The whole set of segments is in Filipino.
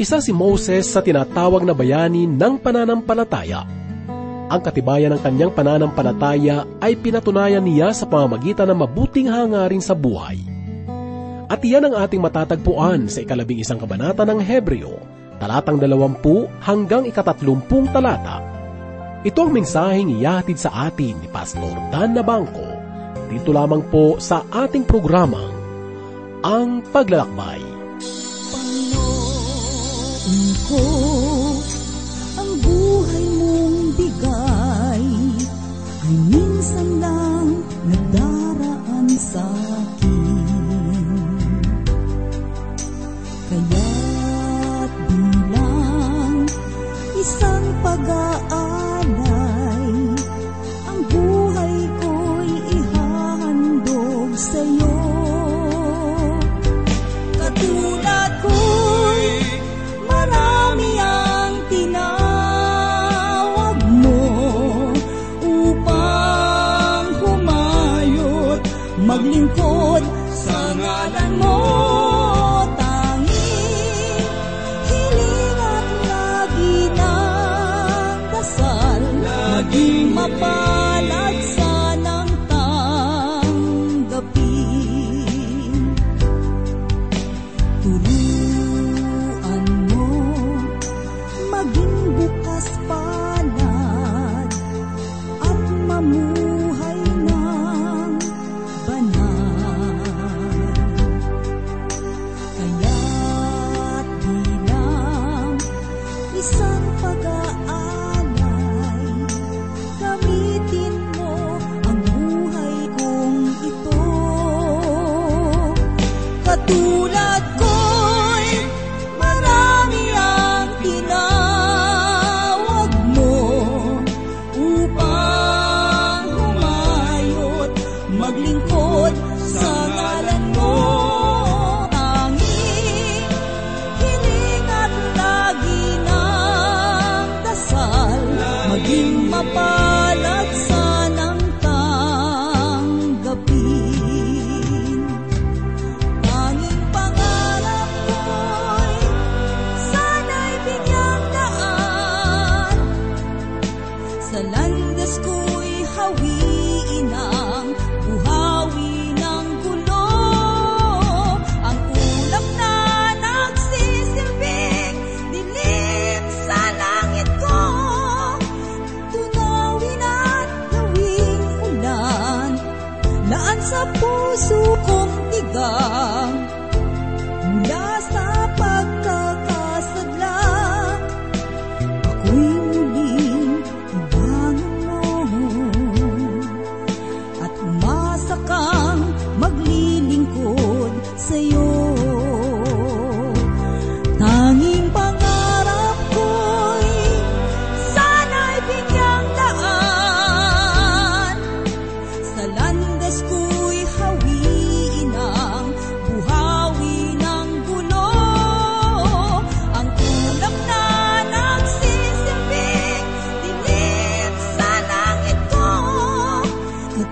Isa si Moses sa tinatawag na bayani ng pananampalataya. Ang katibayan ng kanyang pananampalataya ay pinatunayan niya sa pamamagitan ng mabuting hangarin sa buhay. At iyan ang ating matatagpuan sa ikalabing isang kabanata ng Hebreo, talatang dalawampu hanggang ikatatlumpung talata. Ito ang mensaheng iyahatid sa atin ni Pastor Dan Nabangco. Dito lamang po sa ating programang Ang Paglalakbay. Panginoon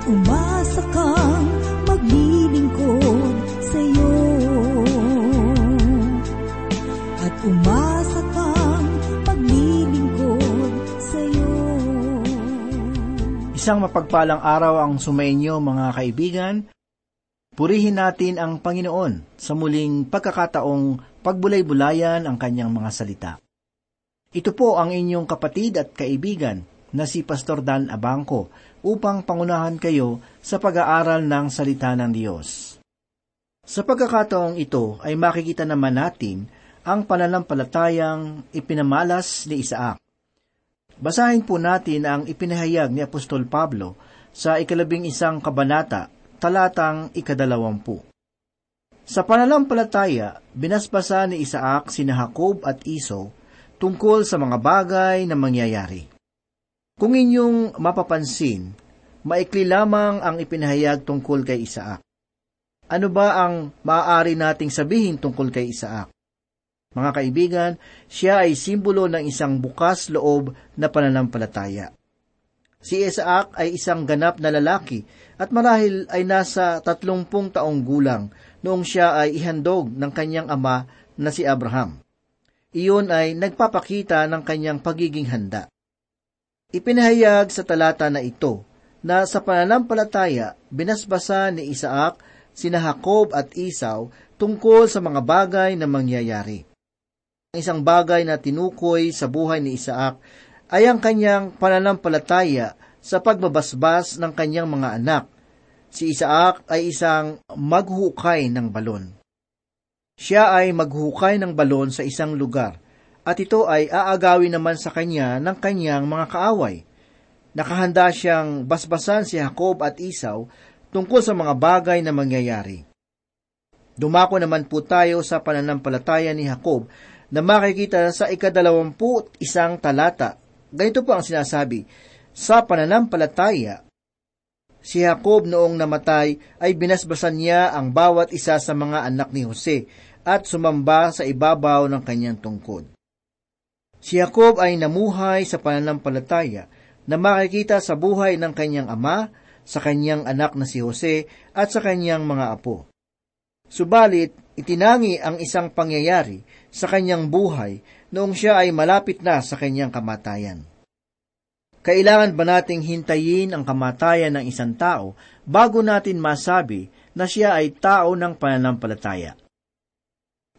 umasa kang maglilingkod sa'yo. At umasa kang maglilingkod sa'yo. Isang mapagpalang araw ang sumainyo mga kaibigan. Purihin natin ang Panginoon sa muling pagkakataong pagbulay-bulayan ang kanyang mga salita. Ito po ang inyong kapatid at kaibigan na si Pastor Dan Abangco upang pangunahan kayo sa pag-aaral ng salita ng Diyos. Sa pagkakataong ito ay makikita naman natin ang pananampalatayang ipinamalas ni Isaac. Basahin po natin ang ipinahayag ni Apostol Pablo sa ikalabing isang kabanata, talatang ikadalawampu. Sa pananampalataya, binasbasa ni Isaac sina Jacob at Iso tungkol sa mga bagay na mangyayari. Kung inyong mapapansin, maikli lamang ang ipinahayag tungkol kay Isaac. Ano ba ang maaari nating sabihin tungkol kay Isaac? Mga kaibigan, siya ay simbolo ng isang bukas loob na pananampalataya. Si Isaac ay isang ganap na lalaki at marahil ay nasa tatlumpung taong gulang noong siya ay ihandog ng kanyang ama na si Abraham. iyon ay nagpapakita ng kanyang pagiging handa. Ipinahayag sa talata na ito na sa pananampalataya binasbasa ni Isaac sina Jacob at Isaw tungkol sa mga bagay na mangyayari. Ang isang bagay na tinukoy sa buhay ni Isaac ay ang kanyang pananampalataya sa pagbabasbas ng kanyang mga anak. Si Isaac ay isang maghukay ng balon. Siya ay maghukay ng balon sa isang lugar, at ito ay aagawin naman sa kanya ng kanyang mga kaaway. Nakahanda siyang basbasan si Jacob at Isaw tungkol sa mga bagay na mangyayari. Dumako naman po tayo sa pananampalataya ni Jacob na makikita sa ikadalawampu isang talata. Ganito po ang sinasabi, sa pananampalataya, si Jacob noong namatay ay binasbasan niya ang bawat isa sa mga anak ni Jose at sumamba sa ibabaw ng kanyang tungkod. Si Jacob ay namuhay sa pananampalataya na makikita sa buhay ng kanyang ama, sa kanyang anak na si Jose at sa kanyang mga apo. Subalit, itinangi ang isang pangyayari sa kanyang buhay noong siya ay malapit na sa kanyang kamatayan. Kailangan ba nating hintayin ang kamatayan ng isang tao bago natin masabi na siya ay tao ng pananampalataya?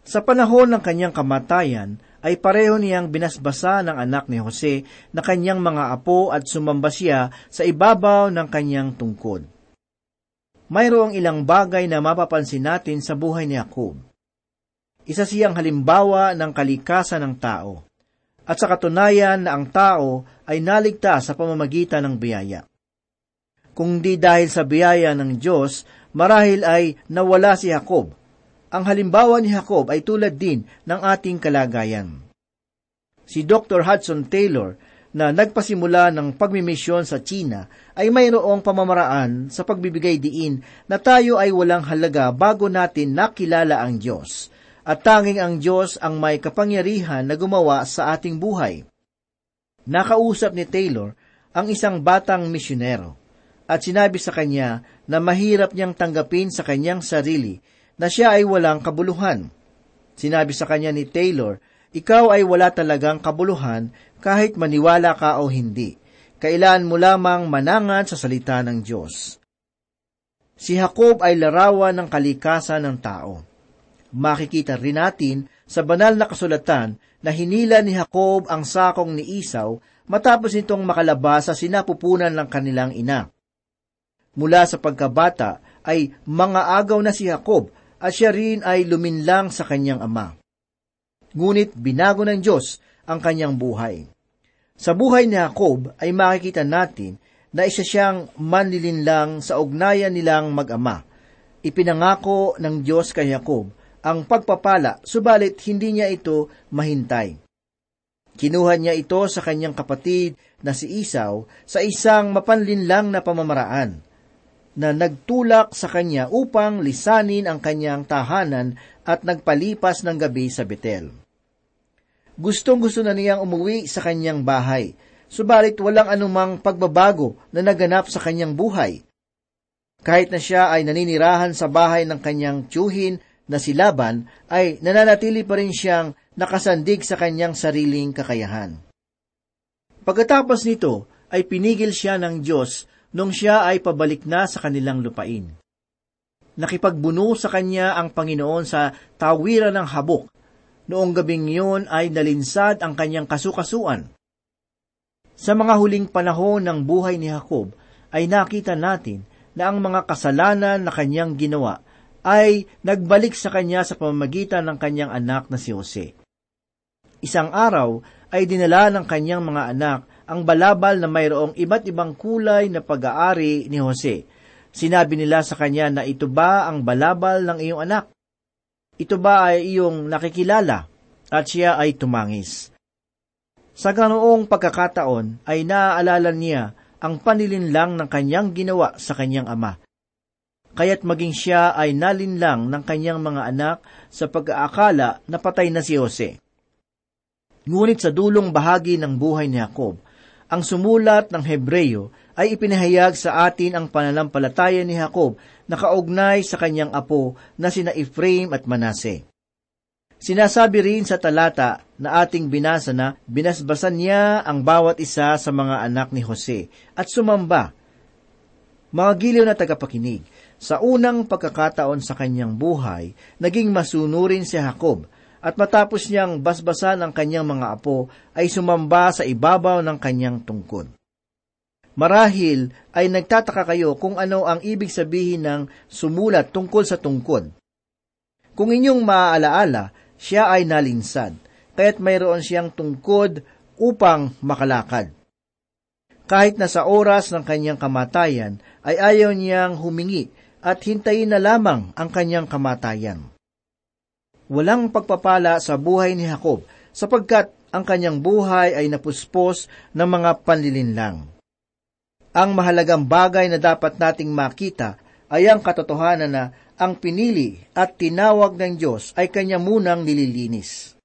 Sa panahon ng kanyang kamatayan, ay pareho niyang binasbasa ng anak ni Jose na kanyang mga apo at sumamba siya sa ibabaw ng kanyang tungkod. Mayroong ilang bagay na mapapansin natin sa buhay ni Jacob. Isa siyang halimbawa ng kalikasan ng tao. At sa katunayan na ang tao ay naligtas sa pamamagitan ng biyaya. Kung di dahil sa biyaya ng Diyos, marahil ay nawala si Jacob. Ang halimbawa ni Jacob ay tulad din ng ating kalagayan. Si Dr. Hudson Taylor na nagpasimula ng pagmimisyon sa China ay mayroong pamamaraan sa pagbibigay diin na tayo ay walang halaga bago natin nakilala ang Diyos at tanging ang Diyos ang may kapangyarihan na gumawa sa ating buhay. Nakausap ni Taylor ang isang batang misyonero at sinabi sa kanya na mahirap niyang tanggapin sa kanyang sarili na siya ay walang kabuluhan. Sinabi sa kanya ni Taylor, ikaw ay wala talagang kabuluhan kahit maniwala ka o hindi. Kailan mo lamang manangan sa salita ng Diyos. Si Jacob ay larawan ng kalikasan ng tao. Makikita rin natin sa banal na kasulatan na hinila ni Jacob ang sakong ni Isaw matapos nitong makalabas sa sinapupunan ng kanilang ina. Mula sa pagkabata ay mga agaw na si Jacob at siya rin ay luminlang sa kanyang ama. Ngunit binago ng Diyos ang kanyang buhay. Sa buhay ni Jacob ay makikita natin na isa siyang manlilinlang sa ugnayan nilang mag-ama. Ipinangako ng Diyos kay Jacob ang pagpapala, subalit hindi niya ito mahintay. Kinuha niya ito sa kanyang kapatid na si Isaw sa isang mapanlinlang na pamamaraan na nagtulak sa kanya upang lisanin ang kanyang tahanan at nagpalipas ng gabi sa Betel. Gustong gusto na niyang umuwi sa kanyang bahay, subalit walang anumang pagbabago na naganap sa kanyang buhay. Kahit na siya ay naninirahan sa bahay ng kanyang tiyuhin na si Laban ay nananatili pa rin siyang nakasandig sa kanyang sariling kakayahan. Pagkatapos nito ay pinigil siya ng Diyos nung siya ay pabalik na sa kanilang lupain. Nakipagbuno sa kanya ang Panginoon sa tawiran ng habok. Noong gabing yun ay nalinsad ang kanyang kasukasuan. Sa mga huling panahon ng buhay ni Jacob ay nakita natin na ang mga kasalanan na kanyang ginawa ay nagbalik sa kanya sa pamamagitan ng kanyang anak na si Jose. Isang araw ay dinala ng kanyang mga anak ang balabal na mayroong iba't ibang kulay na pag-aari ni Jose. Sinabi nila sa kanya na ito ba ang balabal ng iyong anak? Ito ba ay iyong nakikilala? At siya ay tumangis. Sa ganoong pagkakataon ay naaalala niya ang panilinlang ng kanyang ginawa sa kanyang ama kaya't maging siya ay nalinlang ng kanyang mga anak sa pag-aakala na patay na si Jose. Ngunit sa dulong bahagi ng buhay ni Jacob, ang sumulat ng Hebreyo ay ipinahayag sa atin ang pananampalataya ni Jacob na kaugnay sa kanyang apo na sina Ephraim at Manase. Sinasabi rin sa talata na ating binasa na binasbasan niya ang bawat isa sa mga anak ni Jose at sumamba. Mga giliw na tagapakinig, sa unang pagkakataon sa kanyang buhay, naging masunurin si Jacob at matapos niyang basbasan ang kanyang mga apo, ay sumamba sa ibabaw ng kanyang tungkod. Marahil ay nagtataka kayo kung ano ang ibig sabihin ng sumulat tungkol sa tungkod. Kung inyong maaalaala, siya ay nalinsad, kaya't mayroon siyang tungkod upang makalakad. Kahit na sa oras ng kanyang kamatayan, ay ayaw niyang humingi at hintayin na lamang ang kanyang kamatayan. Walang pagpapala sa buhay ni Jacob sapagkat ang kanyang buhay ay napuspos ng mga panlilinlang. Ang mahalagang bagay na dapat nating makita ay ang katotohanan na ang pinili at tinawag ng Diyos ay kanya munang nililinis.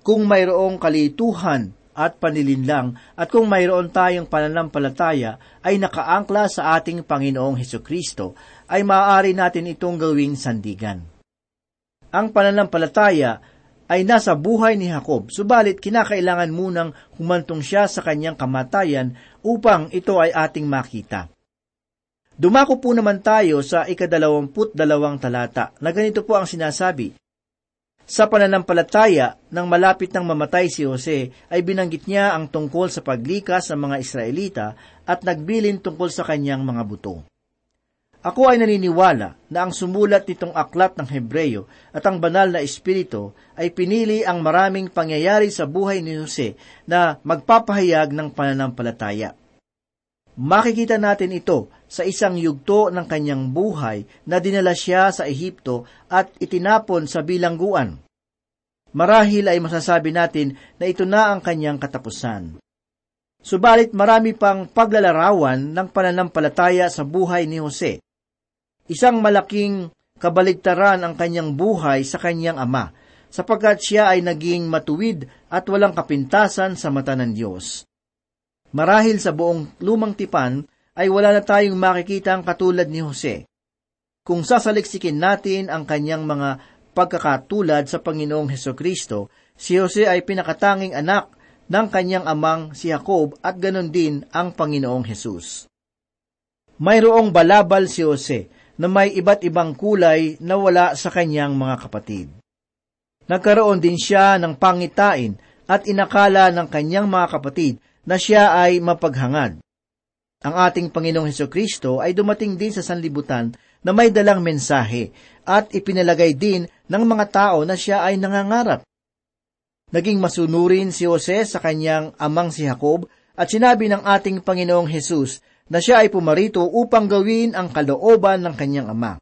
Kung mayroong kalituhan at panilinlang at kung mayroon tayong pananampalataya ay nakaangkla sa ating Panginoong Heso Kristo, ay maaari natin itong gawing sandigan. Ang pananampalataya ay nasa buhay ni Jacob, subalit kinakailangan munang humantong siya sa kanyang kamatayan upang ito ay ating makita. Dumako po naman tayo sa ikadalawamput dalawang talata na ganito po ang sinasabi. Sa pananampalataya, nang malapit ng mamatay si Jose, ay binanggit niya ang tungkol sa paglikas ng mga Israelita at nagbilin tungkol sa kanyang mga buto. Ako ay naniniwala na ang sumulat nitong aklat ng Hebreyo at ang banal na Espiritu ay pinili ang maraming pangyayari sa buhay ni Jose na magpapahayag ng pananampalataya. Makikita natin ito sa isang yugto ng kanyang buhay na dinala siya sa Ehipto at itinapon sa bilangguan. Marahil ay masasabi natin na ito na ang kanyang katapusan. Subalit marami pang paglalarawan ng pananampalataya sa buhay ni Jose. Isang malaking kabaligtaran ang kanyang buhay sa kanyang ama, sapagkat siya ay naging matuwid at walang kapintasan sa mata ng Diyos. Marahil sa buong lumang tipan ay wala na tayong makikita ang katulad ni Jose. Kung sasaliksikin natin ang kanyang mga pagkakatulad sa Panginoong Heso Kristo, si Jose ay pinakatanging anak ng kanyang amang si Jacob at ganon din ang Panginoong Hesus. Mayroong balabal si Jose na may iba't ibang kulay na wala sa kanyang mga kapatid. Nagkaroon din siya ng pangitain at inakala ng kanyang mga kapatid na siya ay mapaghangad. Ang ating Panginoong Heso Kristo ay dumating din sa sanlibutan na may dalang mensahe at ipinalagay din ng mga tao na siya ay nangangarap. Naging masunurin si Jose sa kanyang amang si Jacob at sinabi ng ating Panginoong Hesus na siya ay pumarito upang gawin ang kalooban ng kanyang ama.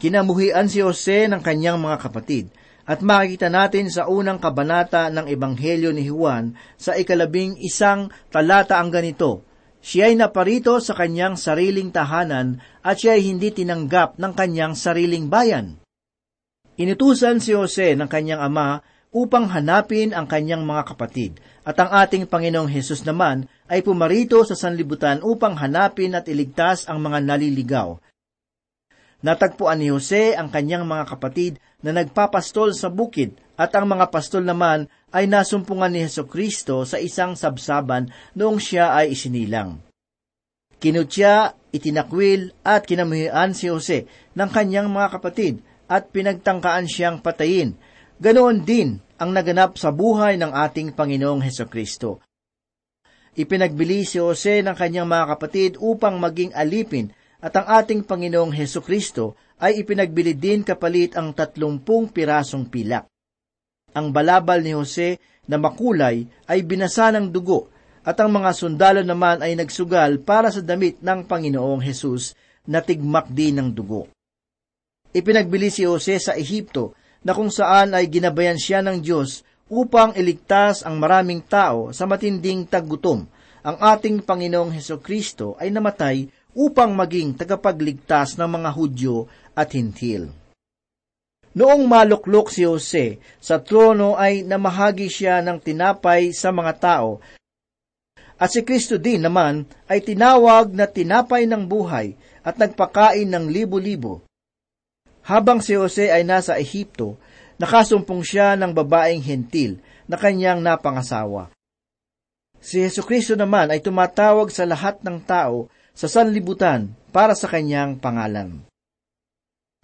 Kinamuhian si Jose ng kanyang mga kapatid at makikita natin sa unang kabanata ng Ebanghelyo ni Juan sa ikalabing isang talata ang ganito, Siya ay naparito sa kanyang sariling tahanan at siya ay hindi tinanggap ng kanyang sariling bayan. Inutusan si Jose ng kanyang ama upang hanapin ang kanyang mga kapatid, at ang ating Panginoong Hesus naman ay pumarito sa sanlibutan upang hanapin at iligtas ang mga naliligaw. Natagpuan ni Jose ang kanyang mga kapatid na nagpapastol sa bukid at ang mga pastol naman ay nasumpungan ni Heso Kristo sa isang sabsaban noong siya ay isinilang. Kinutya, itinakwil at kinamuhian si Jose ng kanyang mga kapatid at pinagtangkaan siyang patayin. Ganoon din ang naganap sa buhay ng ating Panginoong Heso Kristo. Ipinagbili si Jose ng kanyang mga kapatid upang maging alipin at ang ating Panginoong Heso Kristo ay ipinagbili din kapalit ang tatlumpung pirasong pilak. Ang balabal ni Jose na makulay ay binasa ng dugo at ang mga sundalo naman ay nagsugal para sa damit ng Panginoong Hesus na tigmak din ng dugo. Ipinagbili si Jose sa Ehipto na kung saan ay ginabayan siya ng Diyos upang iligtas ang maraming tao sa matinding taggutom. Ang ating Panginoong Heso Kristo ay namatay upang maging tagapagligtas ng mga Hudyo at Hintil. Noong maluklok si Jose sa trono ay namahagi siya ng tinapay sa mga tao at si Kristo din naman ay tinawag na tinapay ng buhay at nagpakain ng libo-libo. Habang si Jose ay nasa Ehipto, nakasumpong siya ng babaeng hentil na kanyang napangasawa. Si Yesu Kristo naman ay tumatawag sa lahat ng tao sa sanlibutan para sa kanyang pangalan.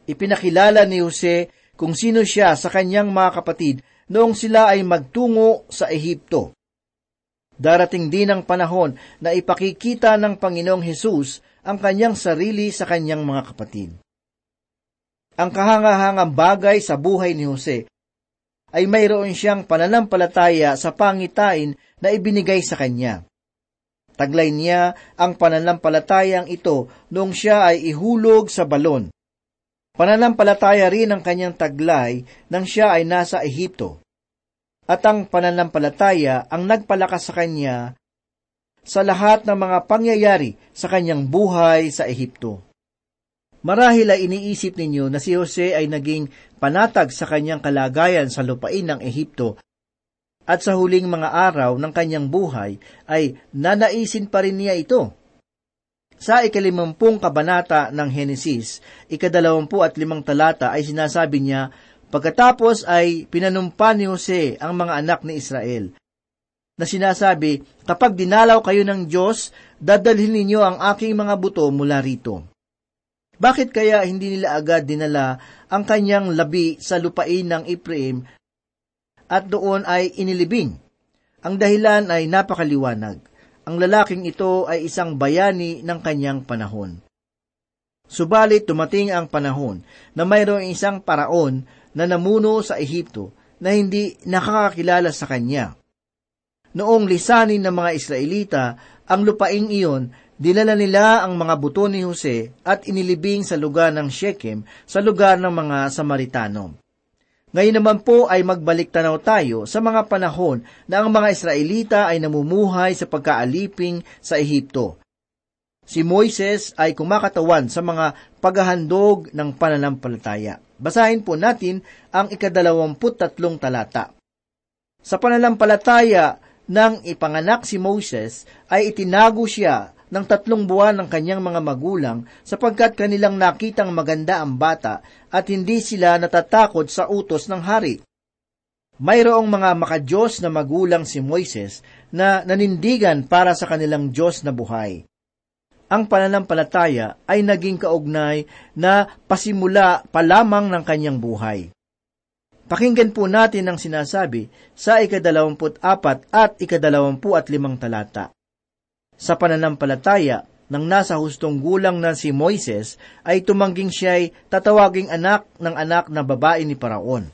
Ipinakilala ni Jose kung sino siya sa kanyang mga kapatid noong sila ay magtungo sa Ehipto. Darating din ang panahon na ipakikita ng Panginoong Hesus ang kanyang sarili sa kanyang mga kapatid. Ang kahangahangang bagay sa buhay ni Jose ay mayroon siyang pananampalataya sa pangitain na ibinigay sa kanya. Taglay niya ang pananampalatayang ito noong siya ay ihulog sa balon. Pananampalataya rin ang kanyang taglay nang siya ay nasa Ehipto at ang pananampalataya ang nagpalakas sa kanya sa lahat ng mga pangyayari sa kanyang buhay sa Ehipto. Marahil ay iniisip ninyo na si Jose ay naging panatag sa kanyang kalagayan sa lupain ng Ehipto at sa huling mga araw ng kanyang buhay ay nanaisin pa rin niya ito. Sa ikalimampung kabanata ng Henesis, ikadalawampu at limang talata ay sinasabi niya, Pagkatapos ay pinanumpa ni Jose ang mga anak ni Israel, na sinasabi, Kapag dinalaw kayo ng Diyos, dadalhin ninyo ang aking mga buto mula rito. Bakit kaya hindi nila agad dinala ang kanyang labi sa lupain ng Ephraim at doon ay inilibing? Ang dahilan ay napakaliwanag. Ang lalaking ito ay isang bayani ng kanyang panahon. Subalit dumating ang panahon na mayroong isang paraon na namuno sa Ehipto na hindi nakakakilala sa kanya. Noong lisanin ng mga Israelita ang lupaing iyon, dinala nila ang mga buto ni Jose at inilibing sa lugar ng Shechem sa lugar ng mga Samaritano. Ngayon naman po ay magbalik tanaw tayo sa mga panahon na ang mga Israelita ay namumuhay sa pagkaaliping sa Ehipto. Si Moises ay kumakatawan sa mga paghahandog ng pananampalataya. Basahin po natin ang ikadalawamput tatlong talata. Sa pananampalataya nang ipanganak si Moses, ay itinago siya ng tatlong buwan ng kanyang mga magulang sapagkat kanilang nakitang maganda ang bata at hindi sila natatakot sa utos ng hari. Mayroong mga makadiyos na magulang si Moises na nanindigan para sa kanilang Diyos na buhay ang pananampalataya ay naging kaugnay na pasimula pa lamang ng kanyang buhay. Pakinggan po natin ang sinasabi sa ikadalawamput apat at ikadalawampu at limang talata. Sa pananampalataya, nang nasa hustong gulang na si Moises, ay tumangging siya'y tatawaging anak ng anak na babae ni Paraon.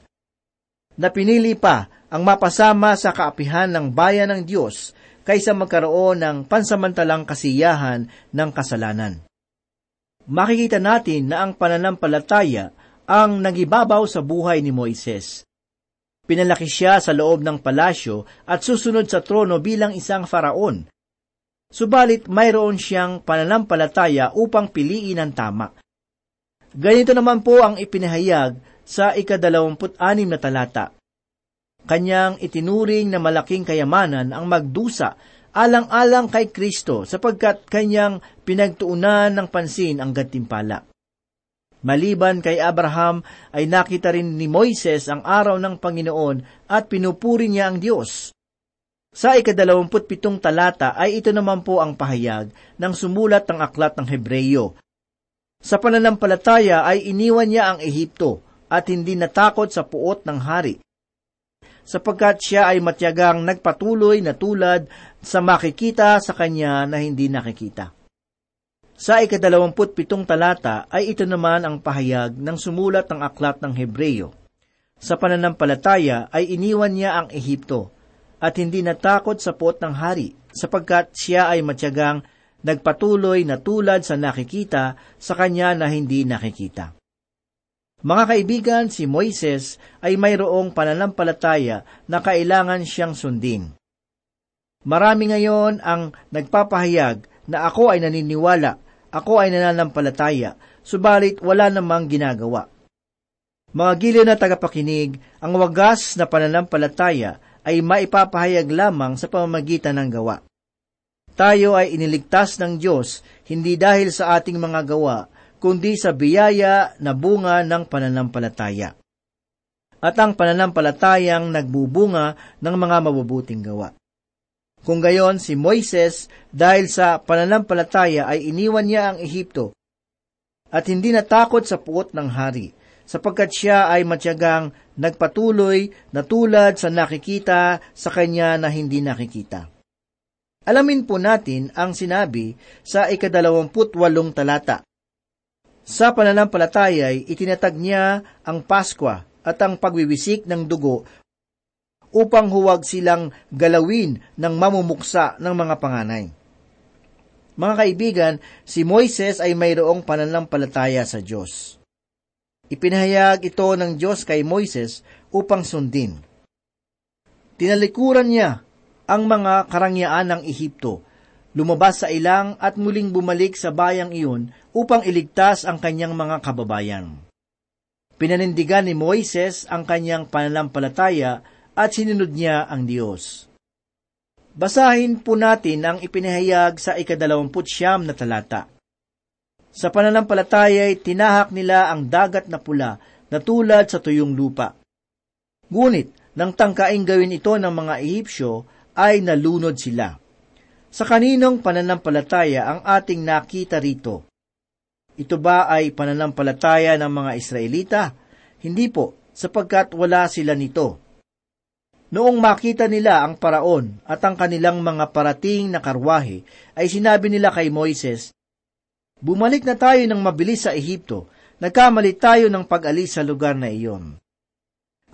Napinili pa ang mapasama sa kaapihan ng bayan ng Diyos kaysa magkaroon ng pansamantalang kasiyahan ng kasalanan. Makikita natin na ang pananampalataya ang nagibabaw sa buhay ni Moises. Pinalaki siya sa loob ng palasyo at susunod sa trono bilang isang faraon. Subalit mayroon siyang pananampalataya upang piliin ang tama. Ganito naman po ang ipinahayag sa ikadalawamput anim na talata. Kanyang itinuring na malaking kayamanan ang magdusa alang-alang kay Kristo sapagkat kanyang pinagtuunan ng pansin ang gantimpala. Maliban kay Abraham ay nakita rin ni Moises ang araw ng Panginoon at pinupuri niya ang Diyos. Sa ikadalawamput pitong talata ay ito naman po ang pahayag ng sumulat ng aklat ng Hebreyo. Sa pananampalataya ay iniwan niya ang Ehipto at hindi natakot sa puot ng hari sapagkat siya ay matyagang nagpatuloy na tulad sa makikita sa kanya na hindi nakikita. Sa ikadalawamput pitong talata ay ito naman ang pahayag ng sumulat ng aklat ng Hebreyo. Sa pananampalataya ay iniwan niya ang Ehipto at hindi natakot sa pot ng hari sapagkat siya ay matyagang nagpatuloy na tulad sa nakikita sa kanya na hindi nakikita. Mga kaibigan, si Moises ay mayroong pananampalataya na kailangan siyang sundin. Marami ngayon ang nagpapahayag na ako ay naniniwala, ako ay nananampalataya, subalit wala namang ginagawa. Mga giliw na tagapakinig, ang wagas na pananampalataya ay maipapahayag lamang sa pamamagitan ng gawa. Tayo ay iniligtas ng Diyos hindi dahil sa ating mga gawa, kundi sa biyaya na bunga ng pananampalataya. at ang pananampalatayang nagbubunga ng mga mabubuting gawa. Kung gayon, si Moises, dahil sa pananampalataya ay iniwan niya ang Ehipto at hindi natakot sa puot ng hari, sapagkat siya ay matyagang nagpatuloy na tulad sa nakikita sa kanya na hindi nakikita. Alamin po natin ang sinabi sa ikadalawamput walong talata. Sa pananampalataya ay itinatag niya ang Paskwa at ang pagwiwisik ng dugo upang huwag silang galawin ng mamumuksa ng mga panganay. Mga kaibigan, si Moises ay mayroong pananampalataya sa Diyos. Ipinahayag ito ng Diyos kay Moises upang sundin. Tinalikuran niya ang mga karangyaan ng Ehipto, lumabas sa ilang at muling bumalik sa bayang iyon upang iligtas ang kanyang mga kababayan. Pinanindigan ni Moises ang kanyang pananampalataya at sinunod niya ang Diyos. Basahin po natin ang ipinahayag sa ikadalawamput siyam na talata. Sa pananampalataya ay tinahak nila ang dagat na pula na tulad sa tuyong lupa. Ngunit, nang tangkaing gawin ito ng mga Ehipsyo, ay nalunod sila. Sa kaninong pananampalataya ang ating nakita rito? Ito ba ay pananampalataya ng mga Israelita? Hindi po, sapagkat wala sila nito. Noong makita nila ang paraon at ang kanilang mga parating na karwahe, ay sinabi nila kay Moises, Bumalik na tayo ng mabilis sa Ehipto, nagkamali tayo ng pag-alis sa lugar na iyon.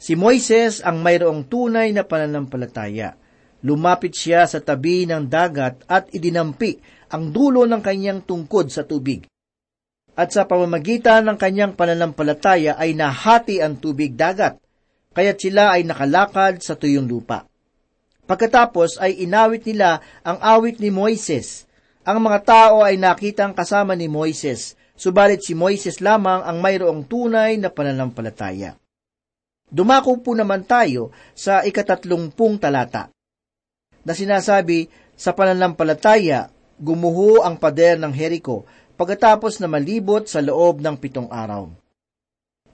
Si Moises ang mayroong tunay na pananampalataya. Lumapit siya sa tabi ng dagat at idinampi ang dulo ng kanyang tungkod sa tubig. At sa pamamagitan ng kanyang pananampalataya ay nahati ang tubig dagat kaya't sila ay nakalakad sa tuyong lupa. Pagkatapos ay inawit nila ang awit ni Moises. Ang mga tao ay nakitang kasama ni Moises, subalit si Moises lamang ang mayroong tunay na pananampalataya. Dumako po naman tayo sa ikatatlongpung talata na sinasabi, sa pananampalataya, gumuho ang pader ng Jericho pagkatapos na malibot sa loob ng pitong araw.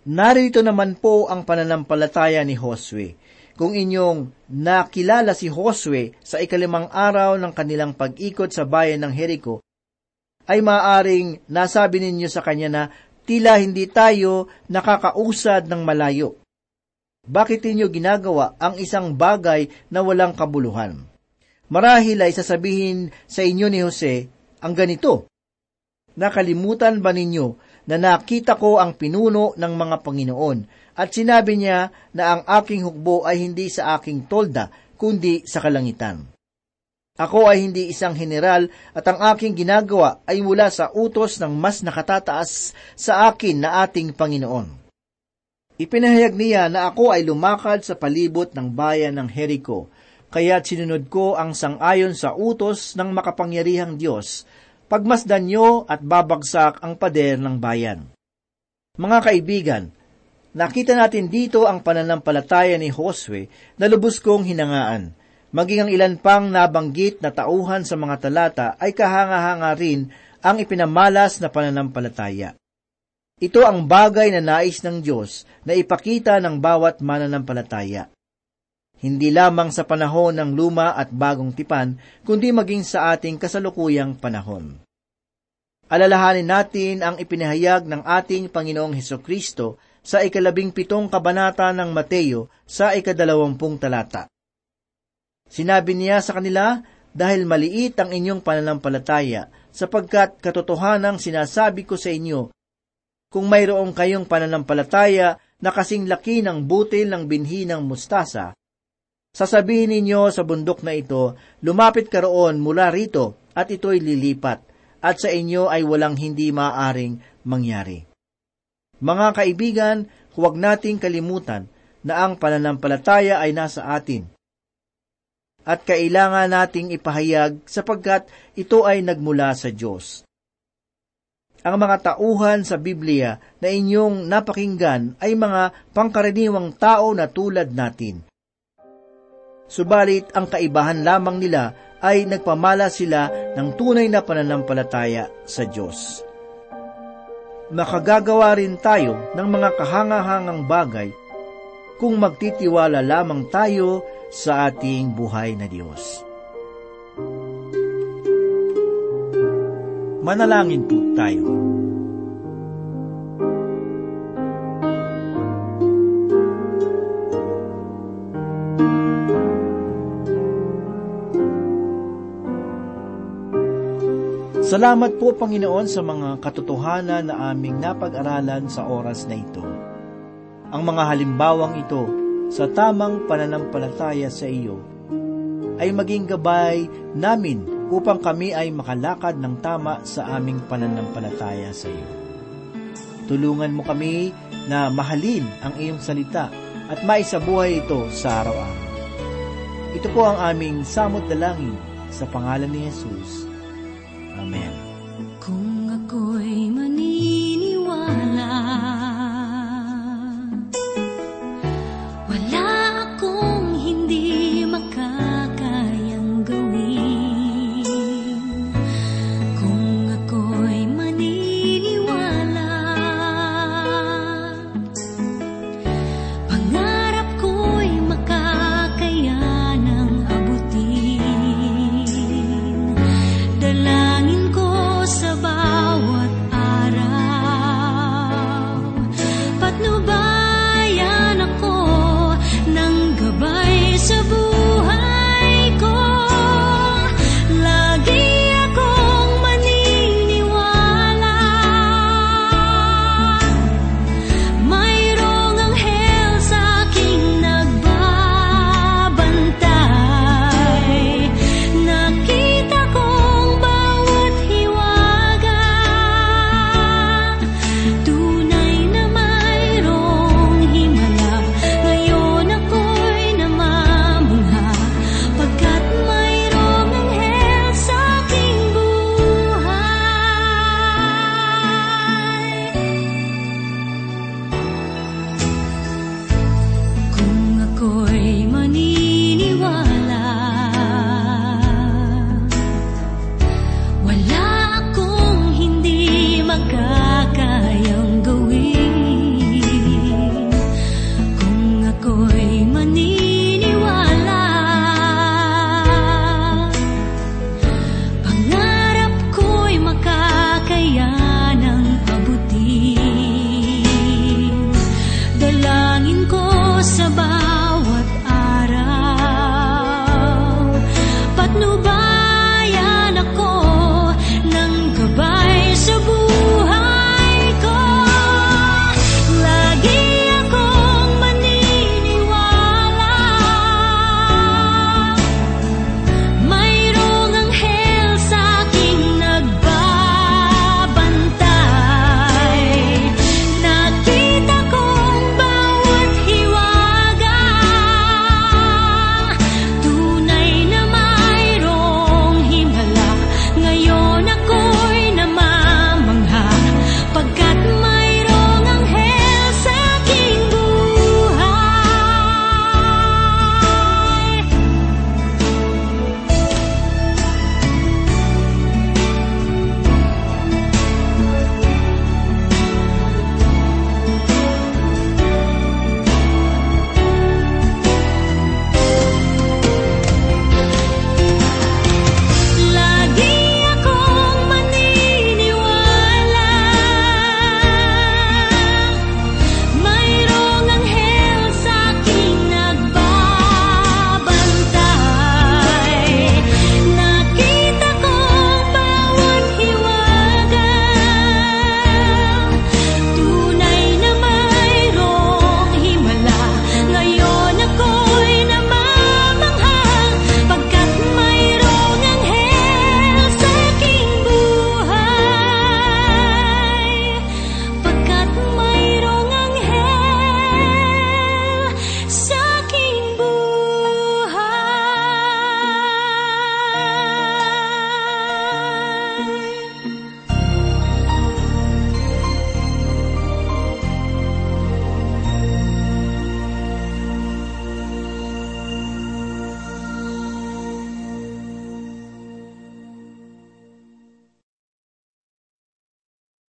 Narito naman po ang pananampalataya ni Josue. Kung inyong nakilala si Josue sa ikalimang araw ng kanilang pag-ikot sa bayan ng Jericho, ay maaring nasabi ninyo sa kanya na tila hindi tayo nakakausad ng malayo. Bakit ninyo ginagawa ang isang bagay na walang kabuluhan? Marahil ay sasabihin sa inyo ni Jose ang ganito, Nakalimutan ba ninyo na nakita ko ang pinuno ng mga Panginoon at sinabi niya na ang aking hukbo ay hindi sa aking tolda, kundi sa kalangitan. Ako ay hindi isang general at ang aking ginagawa ay mula sa utos ng mas nakatataas sa akin na ating Panginoon. Ipinahayag niya na ako ay lumakad sa palibot ng bayan ng Jericho, kaya sinunod ko ang sangayon sa utos ng makapangyarihang Diyos pagmasdan nyo at babagsak ang pader ng bayan. Mga kaibigan, nakita natin dito ang pananampalataya ni Josue na lubos kong hinangaan. Maging ang ilan pang nabanggit na tauhan sa mga talata ay kahanga-hanga rin ang ipinamalas na pananampalataya. Ito ang bagay na nais ng Diyos na ipakita ng bawat mananampalataya hindi lamang sa panahon ng luma at bagong tipan, kundi maging sa ating kasalukuyang panahon. Alalahanin natin ang ipinahayag ng ating Panginoong Heso Kristo sa ikalabing pitong kabanata ng Mateo sa ikadalawampung talata. Sinabi niya sa kanila, dahil maliit ang inyong pananampalataya, sapagkat katotohanang sinasabi ko sa inyo, kung mayroong kayong pananampalataya na kasing laki ng butil ng binhi ng mustasa, Sasabihin ninyo sa bundok na ito, lumapit ka roon mula rito at ito'y lilipat, at sa inyo ay walang hindi maaring mangyari. Mga kaibigan, huwag nating kalimutan na ang pananampalataya ay nasa atin. At kailangan nating ipahayag sapagkat ito ay nagmula sa Diyos. Ang mga tauhan sa Biblia na inyong napakinggan ay mga pangkaraniwang tao na tulad natin – Subalit ang kaibahan lamang nila ay nagpamala sila ng tunay na pananampalataya sa Diyos. Makagagawa rin tayo ng mga kahangahangang bagay kung magtitiwala lamang tayo sa ating buhay na Diyos. Manalangin po tayo. Salamat po, Panginoon, sa mga katotohanan na aming napag-aralan sa oras na ito. Ang mga halimbawang ito sa tamang pananampalataya sa iyo ay maging gabay namin upang kami ay makalakad ng tama sa aming pananampalataya sa iyo. Tulungan mo kami na mahalin ang iyong salita at maisabuhay ito sa araw-araw. Ito po ang aming samot dalangin sa pangalan ni Jesus. Amen.